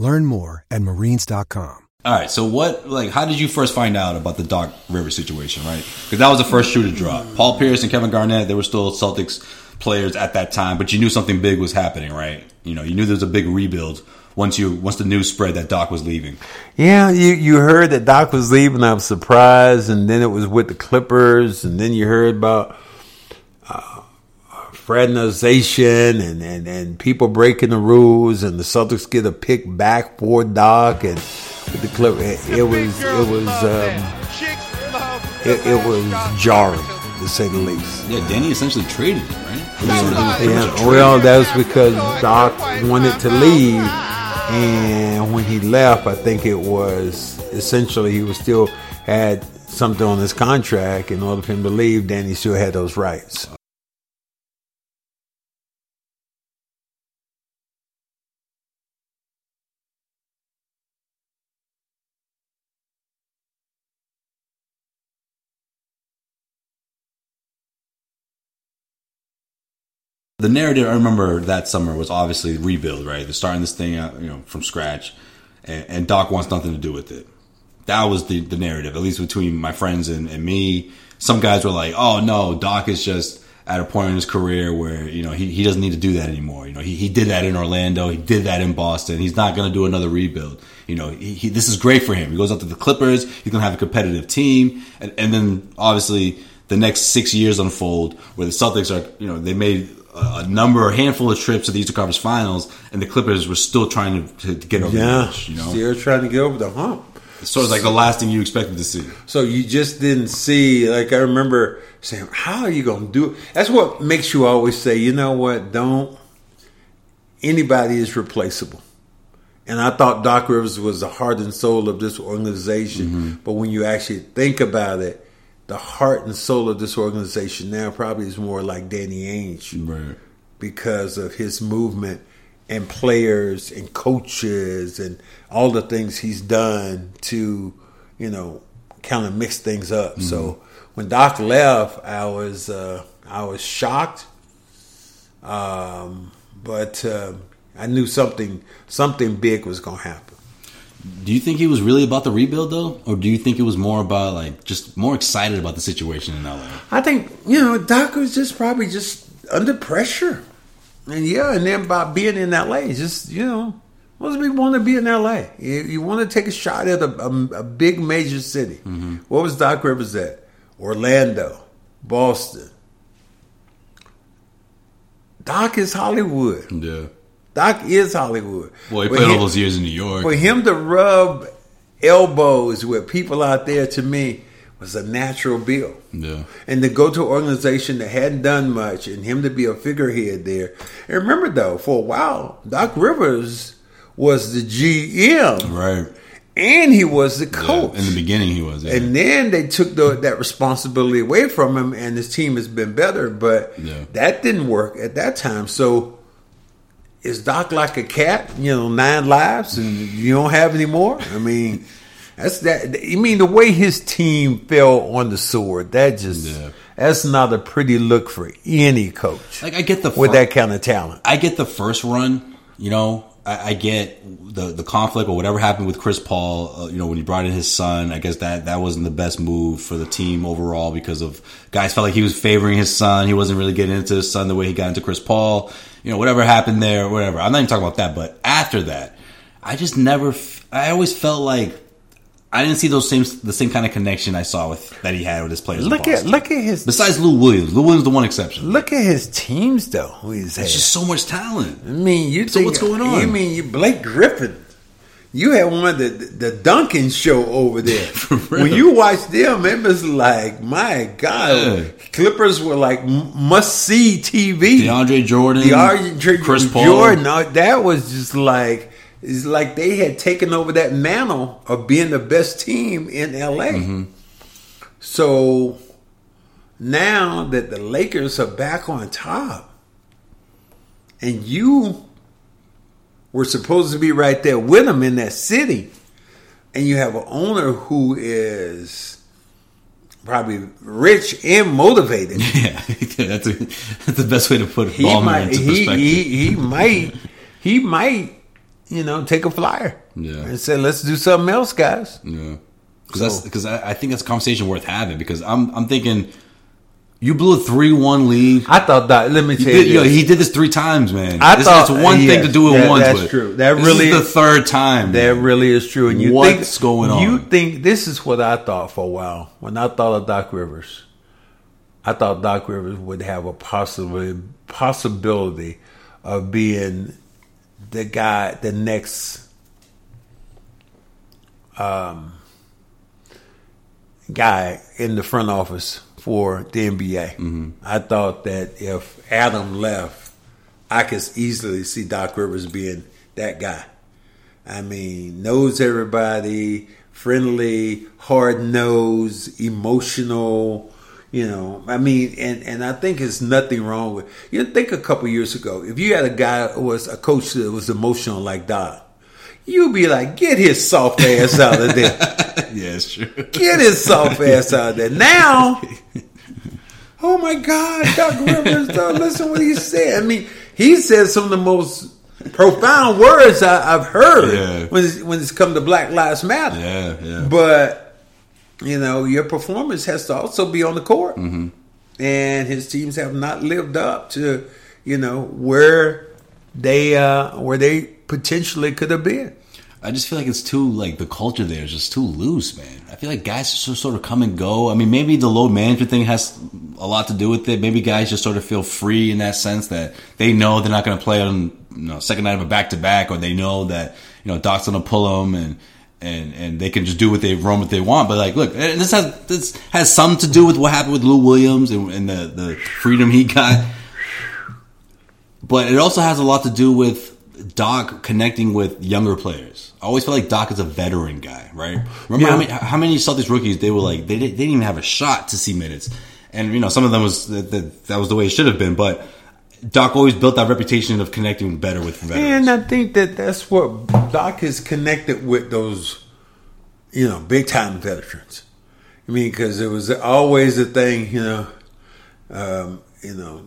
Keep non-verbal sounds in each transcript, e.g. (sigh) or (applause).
Learn more at marines.com. All right, so what, like, how did you first find out about the Doc Rivers situation, right? Because that was the first shoe to drop. Paul Pierce and Kevin Garnett, they were still Celtics players at that time, but you knew something big was happening, right? You know, you knew there was a big rebuild once you once the news spread that Doc was leaving. Yeah, you you heard that Doc was leaving. I was surprised, and then it was with the Clippers, and then you heard about fraternization and, and and people breaking the rules, and the Celtics get a pick back for Doc, and with the Clippers, it, it was it was um, it, it was jarring to say the least. Yeah, Danny essentially traded him, right? Yeah, well, that was because Doc wanted to leave, and when he left, I think it was essentially he was still had something on his contract. In order for him to leave, Danny still had those rights. The narrative I remember that summer was obviously rebuild, right? They're starting this thing out, you know, from scratch, and, and, Doc wants nothing to do with it. That was the, the narrative, at least between my friends and, and, me. Some guys were like, "Oh no, Doc is just at a point in his career where you know he, he doesn't need to do that anymore. You know, he, he did that in Orlando, he did that in Boston. He's not going to do another rebuild. You know, he, he, this is great for him. He goes up to the Clippers. He's going to have a competitive team, and, and then obviously." The next six years unfold where the Celtics are, you know, they made a number, a handful of trips to the Eastern Conference Finals, and the Clippers were still trying to, to get over yeah, the edge. You know, still trying to get over the hump. It's sort of like the last thing you expected to see. So you just didn't see. Like I remember saying, "How are you going to do it?" That's what makes you always say, "You know what? Don't anybody is replaceable." And I thought Doc Rivers was the heart and soul of this organization, mm-hmm. but when you actually think about it the heart and soul of this organization now probably is more like Danny Ainge right. because of his movement and players and coaches and all the things he's done to, you know, kind of mix things up. Mm-hmm. So when Doc left, I was uh, I was shocked, um, but uh, I knew something something big was going to happen. Do you think he was really about the rebuild though, or do you think it was more about like just more excited about the situation in LA? I think you know Doc was just probably just under pressure, and yeah, and then by being in LA, just you know, most people want to be in LA. You, you want to take a shot at a, a, a big major city. Mm-hmm. What was Doc Rivers at? Orlando, Boston. Doc is Hollywood. Yeah. Doc is Hollywood. Well, he played him, all those years in New York. For him to rub elbows with people out there, to me, was a natural bill. Yeah. And to go to an organization that hadn't done much and him to be a figurehead there. And remember, though, for a while, Doc Rivers was the GM. Right. And he was the coach. Yeah, in the beginning, he was. Yeah. And then they took the, that responsibility away from him, and his team has been better. But that didn't work at that time. So is Doc like a cat? You know, nine lives and you don't have any more. I mean, that's that. You mean the way his team fell on the sword? That just yeah. that's not a pretty look for any coach. Like I get the with that kind of talent. I get the first run. You know, I, I get the the conflict or whatever happened with Chris Paul. Uh, you know, when he brought in his son, I guess that that wasn't the best move for the team overall because of guys felt like he was favoring his son. He wasn't really getting into his son the way he got into Chris Paul you know, whatever happened there, whatever. I'm not even talking about that, but after that, I just never, I always felt like I didn't see those same the same kind of connection I saw with that he had with his players. Look at look at his Besides Lou Williams, Lou Williams is the one exception. look at his teams though. Who he's had. It's just so much talent. I mean, you So think, what's going on? You mean you Blake Griffin? You had one of the the Duncan show over there. (laughs) when you watch them, it was like, my God, Yeah. Clippers were like must see TV. DeAndre Jordan, Argentine Chris Paul. Jordan, uh, that was just like it's like they had taken over that mantle of being the best team in LA. Mm-hmm. So now that the Lakers are back on top, and you were supposed to be right there with them in that city, and you have an owner who is probably rich and motivated. (laughs) Yeah, that's, a, that's the best way to put He Ballmer might, into he, perspective. he, he might, he might, you know, take a flyer Yeah. and say, "Let's do something else, guys." Yeah, because that's because I, I think that's a conversation worth having. Because I'm I'm thinking you blew a three one lead. I thought that. Let me tell did, you, yo, he did this three times, man. I This- thought- it's one yes, thing to do it that- once. that's with. true. That This really is the third time. That man. really is true. And you What's think, going on? You think this is what I thought for a while when I thought of Doc Rivers. I thought Doc Rivers would have a possibility possibility of being the guy, the next um, guy in the front office for the NBA. Mm-hmm. I thought that if Adam left, I could easily see Doc Rivers being that guy. I mean, knows everybody, friendly, hard nosed, emotional. You know, I mean, and, and I think there's nothing wrong with. You think a couple years ago, if you had a guy who was a coach that was emotional like Doc, you'd be like, get his soft ass out of there. (laughs) yeah, it's true. Get his soft ass out of there. Now, (laughs) oh my God, Doc Rivers, don't listen to what he said. I mean, he said some of the most profound words I, I've heard Yeah. when, it's, when it's come to Black Lives Matter. Yeah, yeah. But, you know, your performance has to also be on the court. Mm-hmm. And his teams have not lived up to, you know, where they uh where they potentially could have been. I just feel like it's too like the culture there is just too loose, man. I feel like guys just sort of come and go. I mean, maybe the load management thing has a lot to do with it. Maybe guys just sort of feel free in that sense that they know they're not going to play on you know second night of a back to back, or they know that you know Doc's going to pull them and. And, and they can just do what they run what they want, but like, look, and this has this has some to do with what happened with Lou Williams and, and the the freedom he got but it also has a lot to do with Doc connecting with younger players. I always feel like Doc is a veteran guy, right? Remember Yeah. how, many, how many Celtics rookies they were like they, didn't- they didn't even have a shot to see minutes, and you know some of them was that, that, was the way it should have been. But Doc always built that reputation of connecting better with veterans. And I think that that's what Doc is connected with those, you know, big time veterans. I mean, because it was always a thing, you know, um, you know,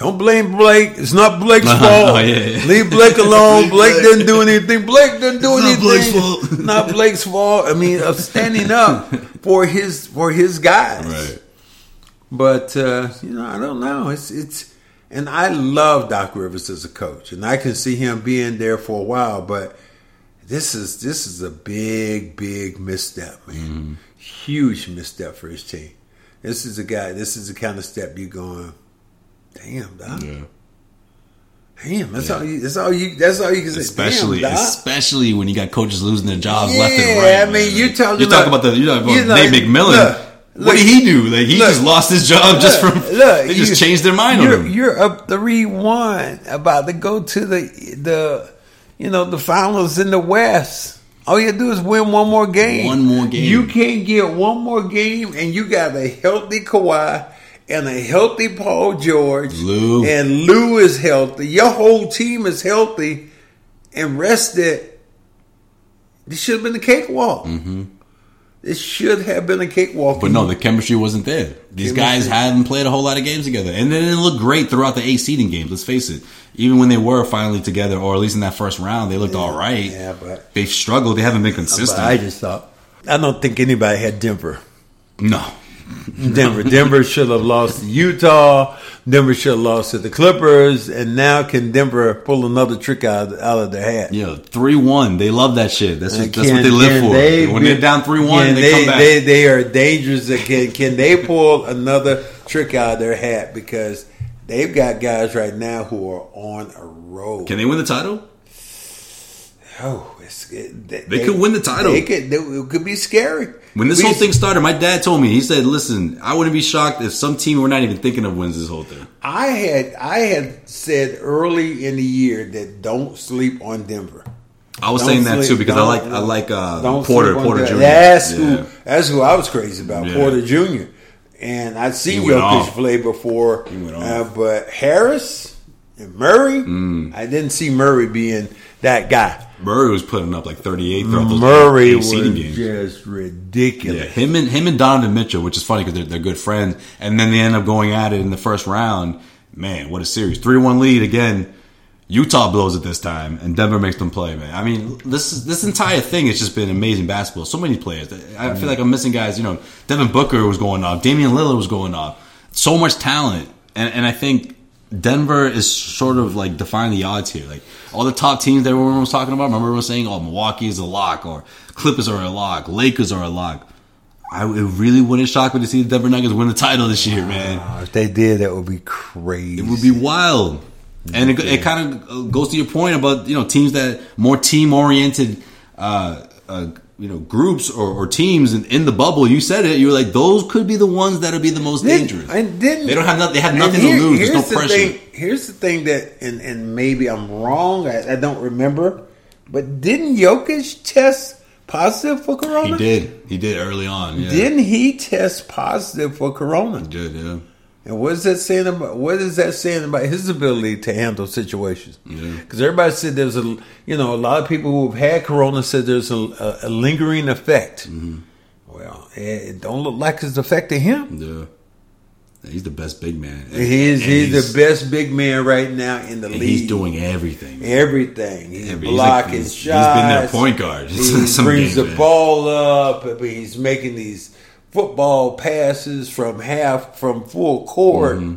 don't blame Blake. It's not Blake's (laughs) fault. Oh, yeah. Leave Blake (laughs) alone. Blake didn't do anything. Blake didn't do It's not anything. Blake's fault. not Blake's fault. I mean, of standing up (laughs) for his for his guys. right. But uh, you know, I don't know. It's it's and I love Doc Rivers as a coach, and I can see him being there for a while. But this is this is a big, big misstep, man. Huge misstep for his team. This is a guy. This is the kind of step you going. Damn, Doc. Yeah. Damn, that's all you. That's all you. That's all you can say. Especially, Damn, especially when you got coaches losing their jobs Yeah, left and right. I mean, you're talking You're talking about- about the you're talking about Nate McMillan. look, what did he do? Like he look, just lost his job just from look, they just you- changed their mind you're, on him. You're up three one, about to go to the the you know the finals in the West. All you do is win one more game. One more game. You can't get one more game, and you got a healthy Kawhi and a healthy Paul George. Lou. and Lou is healthy. Your whole team is healthy and rested. This should have been a cakewalk. Mm-hmm. This should have been a cakewalk. But no, the chemistry wasn't there. These guys hadn't played a whole lot of games together, and they didn't look great throughout the eight seeding games. Let's face it. Even when they were finally together, or at least in that first round, they looked all right. yeah, but- they've struggled. They haven't been consistent. I just thought I don't think anybody had Denver. no, Denver. Denver should have lost to Utah. Denver should have lost to the Clippers. And now can Denver pull another trick out, out of their hat? Yeah, three one. They love that shit. That's just, that's what they live for. they when they're down three one, can they, come back. They, they are dangerous. Can can they pull another trick out of their hat because they've got guys right now who are on a roll. Can they win the title? Oh, it's, it, they, They could win the title. They could. They, it could be scary. When this whole thing started, my dad told me. He said, "Listen, I wouldn't be shocked if some team we're not even thinking of wins this whole thing." I had I had said early in the year that don't sleep on Denver. I was Don't saying that too because I like I like uh, Porter sleep Porter. Jr. That's Yeah. who. That's who I was crazy about. Yeah. Porter Jr. And I'd seen Jokic play before, uh, but Harris and Murray, Mm. I didn't see Murray being that guy. Murray was putting up like 38 throughout those Murray was games. just Yeah, ridiculous. him and him and Donovan Mitchell, which is funny because they're, they're good friends, and then they end up going at it in the first round. Man, what a series! Three one lead again. Utah blows it this time, and Denver makes them play. Man, I mean, this is, this entire thing has just been amazing basketball. So many players. I feel like I'm missing guys. You know, Devin Booker was going off. Damian Lillard was going off. So much talent, and and I think Denver is sort of like defying the odds here. Like all the top teams that everyone was talking about. Remember, everyone was saying, "Oh, Milwaukee is a lock," or Clippers are a lock, Lakers are a lock. I it really wouldn't shock me to see the Denver Nuggets win the title this year, man. Uh, if they did, that would be crazy. It would be wild. And it, it kind of goes to your point about you know teams that more team oriented, uh, uh, you know groups or, or teams in, in the bubble. You said it. You were like those could be the ones that'll be the most dangerous. And didn't, they don't have nothing. They have nothing here- to lose. There's here's no the pressure. Thing, here's the thing that, and, and maybe I'm wrong. I, I don't remember, but didn't Jokic test positive for Corona? He did. He did early on. Yeah. Didn't he test positive for Corona? He did. Yeah. And what is that saying about what is that saying about his ability to handle situations? Yeah. Because everybody said there's a you know a lot of people who've had corona said there's a, a, a lingering effect. Mm-hmm. Well, it, it don't look like it's affecting him. Yeah. Yeah, He's the best big man. And- He's and he's, the best big man right now in the league. He's doing everything. everything. He's Every- he's blocking like- he's- he's shots. been their point guard. (laughs) He brings games, the man. ball up. but He's making these football passes from half from full court. Mm-hmm.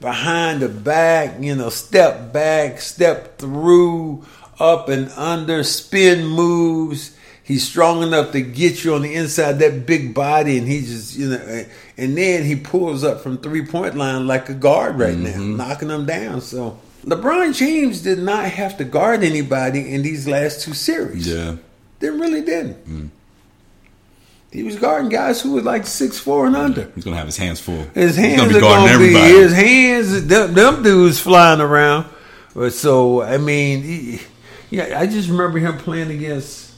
Behind the back, you know, step back, step through, up and under, spin moves. He's strong enough to get you on the inside that big body, and he just, you know, and then he pulls up from three point line like a guard right Mm-hmm. now, knocking them down. So LeBron James did not have to guard anybody in these last two series. Yeah. They really didn't. He was guarding guys who were like six four and under. He's gonna have his hands full. His He's hands gonna be are guarding gonna be everybody. his hands. Them, them dudes flying around. So I mean, he, yeah, I just remember him playing against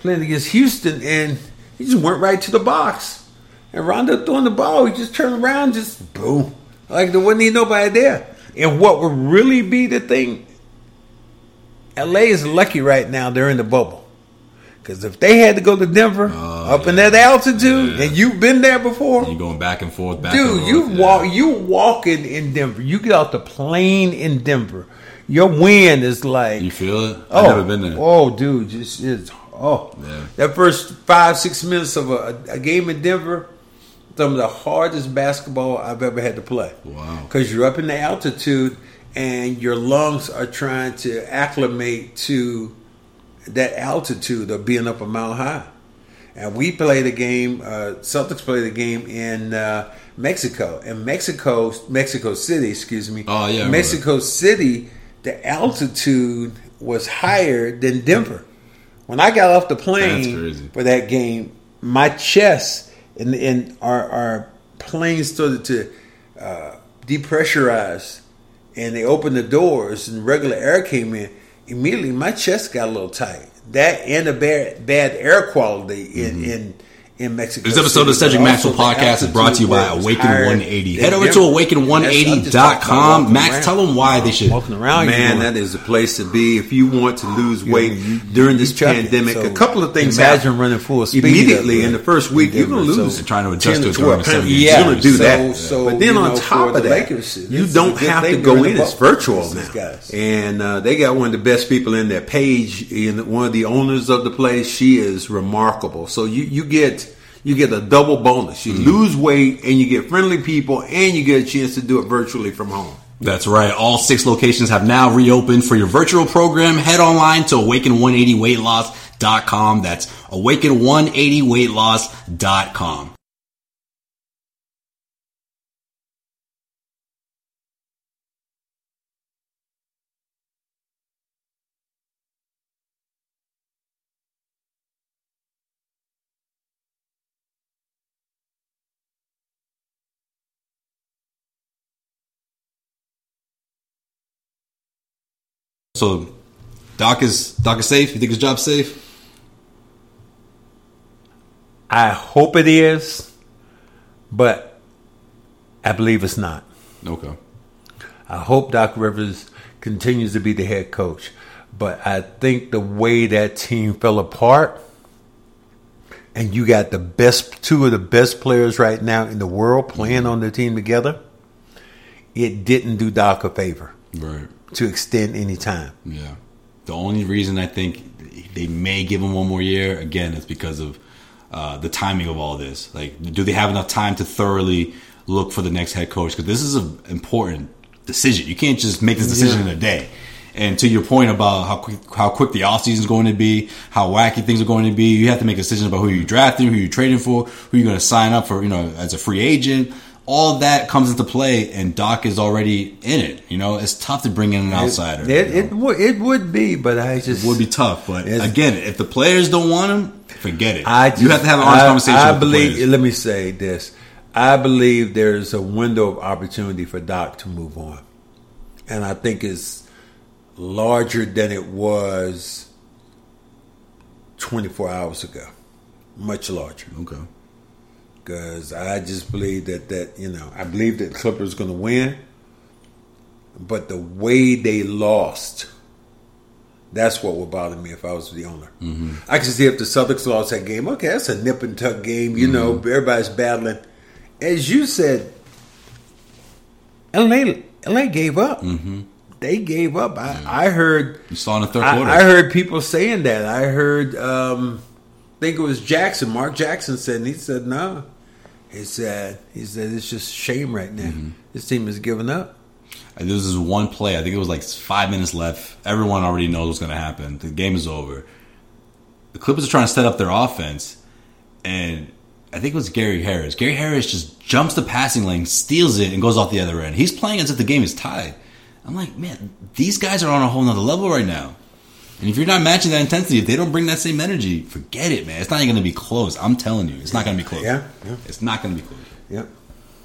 playing against Houston, and he just went right to the box. And Rondo throwing the ball, he just turned around, just boom, like there wasn't even nobody there. And what would really be the thing? LA is lucky right now; they're in the bubble. Because if they had to go to Denver, oh, up in that altitude, Yeah. and you've been there before, You're going back and forth, back Dude, you forth. walk you walking in Denver. You get off the plane in Denver. Your wind is like You feel it? oh, I've never been there. Oh, dude, just it's oh Yeah. that first five six minutes of a, a game in Denver, some of the hardest basketball I've ever had to play. Wow. because you're up in the altitude and your lungs are trying to acclimate to that altitude of being up a mile high. And we played a game. Uh, Celtics played a game in uh, Mexico, in Mexico, Mexico City. Excuse me. Oh, yeah, Mexico City. The altitude was higher than Denver. When I got off the plane for that game, my chest and and our our plane started to uh, depressurize, and they opened the doors, and regular air came in. Immediately, my chest got a little tight. That and the bad bad air quality in mm-hmm. in in Mexico. This episode of the Cedric Maxwell podcast is brought to you by Awaken higher 180. Head over to Denver. That's- I'm awaken180.com. Max, walking tell them why they should. Walking around, Man, that is a place to be if you want to lose weight you- during this pandemic. So a couple of things imagine happen. running full speed immediately up in the first week. You're going to lose. So- They're trying to adjust to it to during 12 the pounds. seven You're Yeah, going to do so- that. so, but then on know, top of that, you don't have to go in. It's virtual These now, and uh, they got one of the best people in their page. And one of the owners of the place, she is remarkable. So you you get You get a double bonus. You mm. lose weight and you get friendly people and you get a chance to do it virtually from home. That's right. All six locations have now reopened for your virtual program. Head online to awaken180weightloss.com. That's awaken180weightloss.com. So, Doc is Doc is safe. You think his job's safe? I hope it is, but I believe it's not. Okay. I hope Doc Rivers continues to be the head coach, but I think the way that team fell apart, and you got the best two of the best players right now in the world playing on the team together, it didn't do Doc a favor Right. to extend any time. Yeah. The only reason I think they may give him one more year again is because of uh, the timing of all this. Like, do they have enough time to thoroughly look for the next head coach? Because this is an important decision. You can't just make this decision in a day. And to your point about how quick, how quick the offseason is going to be, how wacky things are going to be, you have to make decisions about who you're drafting, who you're trading for, who you're going to sign up for, you know, as a free agent. All that comes into play, and Doc is already in it. You know, it's tough to bring in an outsider. It, it, know? would it would be, but I just It would be tough, but again, if the players don't want him, forget it. I just, you have to have an honest I, conversation. I believe. let me say this: I believe there's a window of opportunity for Doc to move on, and I think it's larger than it was 24 hours ago. Much larger, Okay. Because I just believe that that you know I believe that Clippers going to win, but the way they lost. That's what would bother me if I was the owner. Mm-hmm. I can see if the Celtics lost that game. Okay, that's a nip and tuck game. You know, mm-hmm. everybody's battling. As you said, LA, LA gave up. Mm-hmm. They gave up. I, I heard. You saw in the third I, quarter. I heard people saying that. I heard. Um, I think it was Jackson. Mark Jackson said, and he said, "No." He said, "He said it's just shame right now. Mm-hmm. This team has given up." And this one play. I think it was like five minutes left. Everyone already knows what's going to happen. The game is over. The Clippers are trying to set up their offense, and I think it was Gary Harris. Gary Harris just jumps the passing lane, steals it, and goes off the other end. He's playing as if the game is tied. I'm like, man, these guys are on a whole nother level right now. And if you're not matching that intensity, if they don't bring that same energy, forget it, man. It's not even going to be close. I'm telling you, it's not going to be close. Yeah, yeah. It's not going to be close. Yep.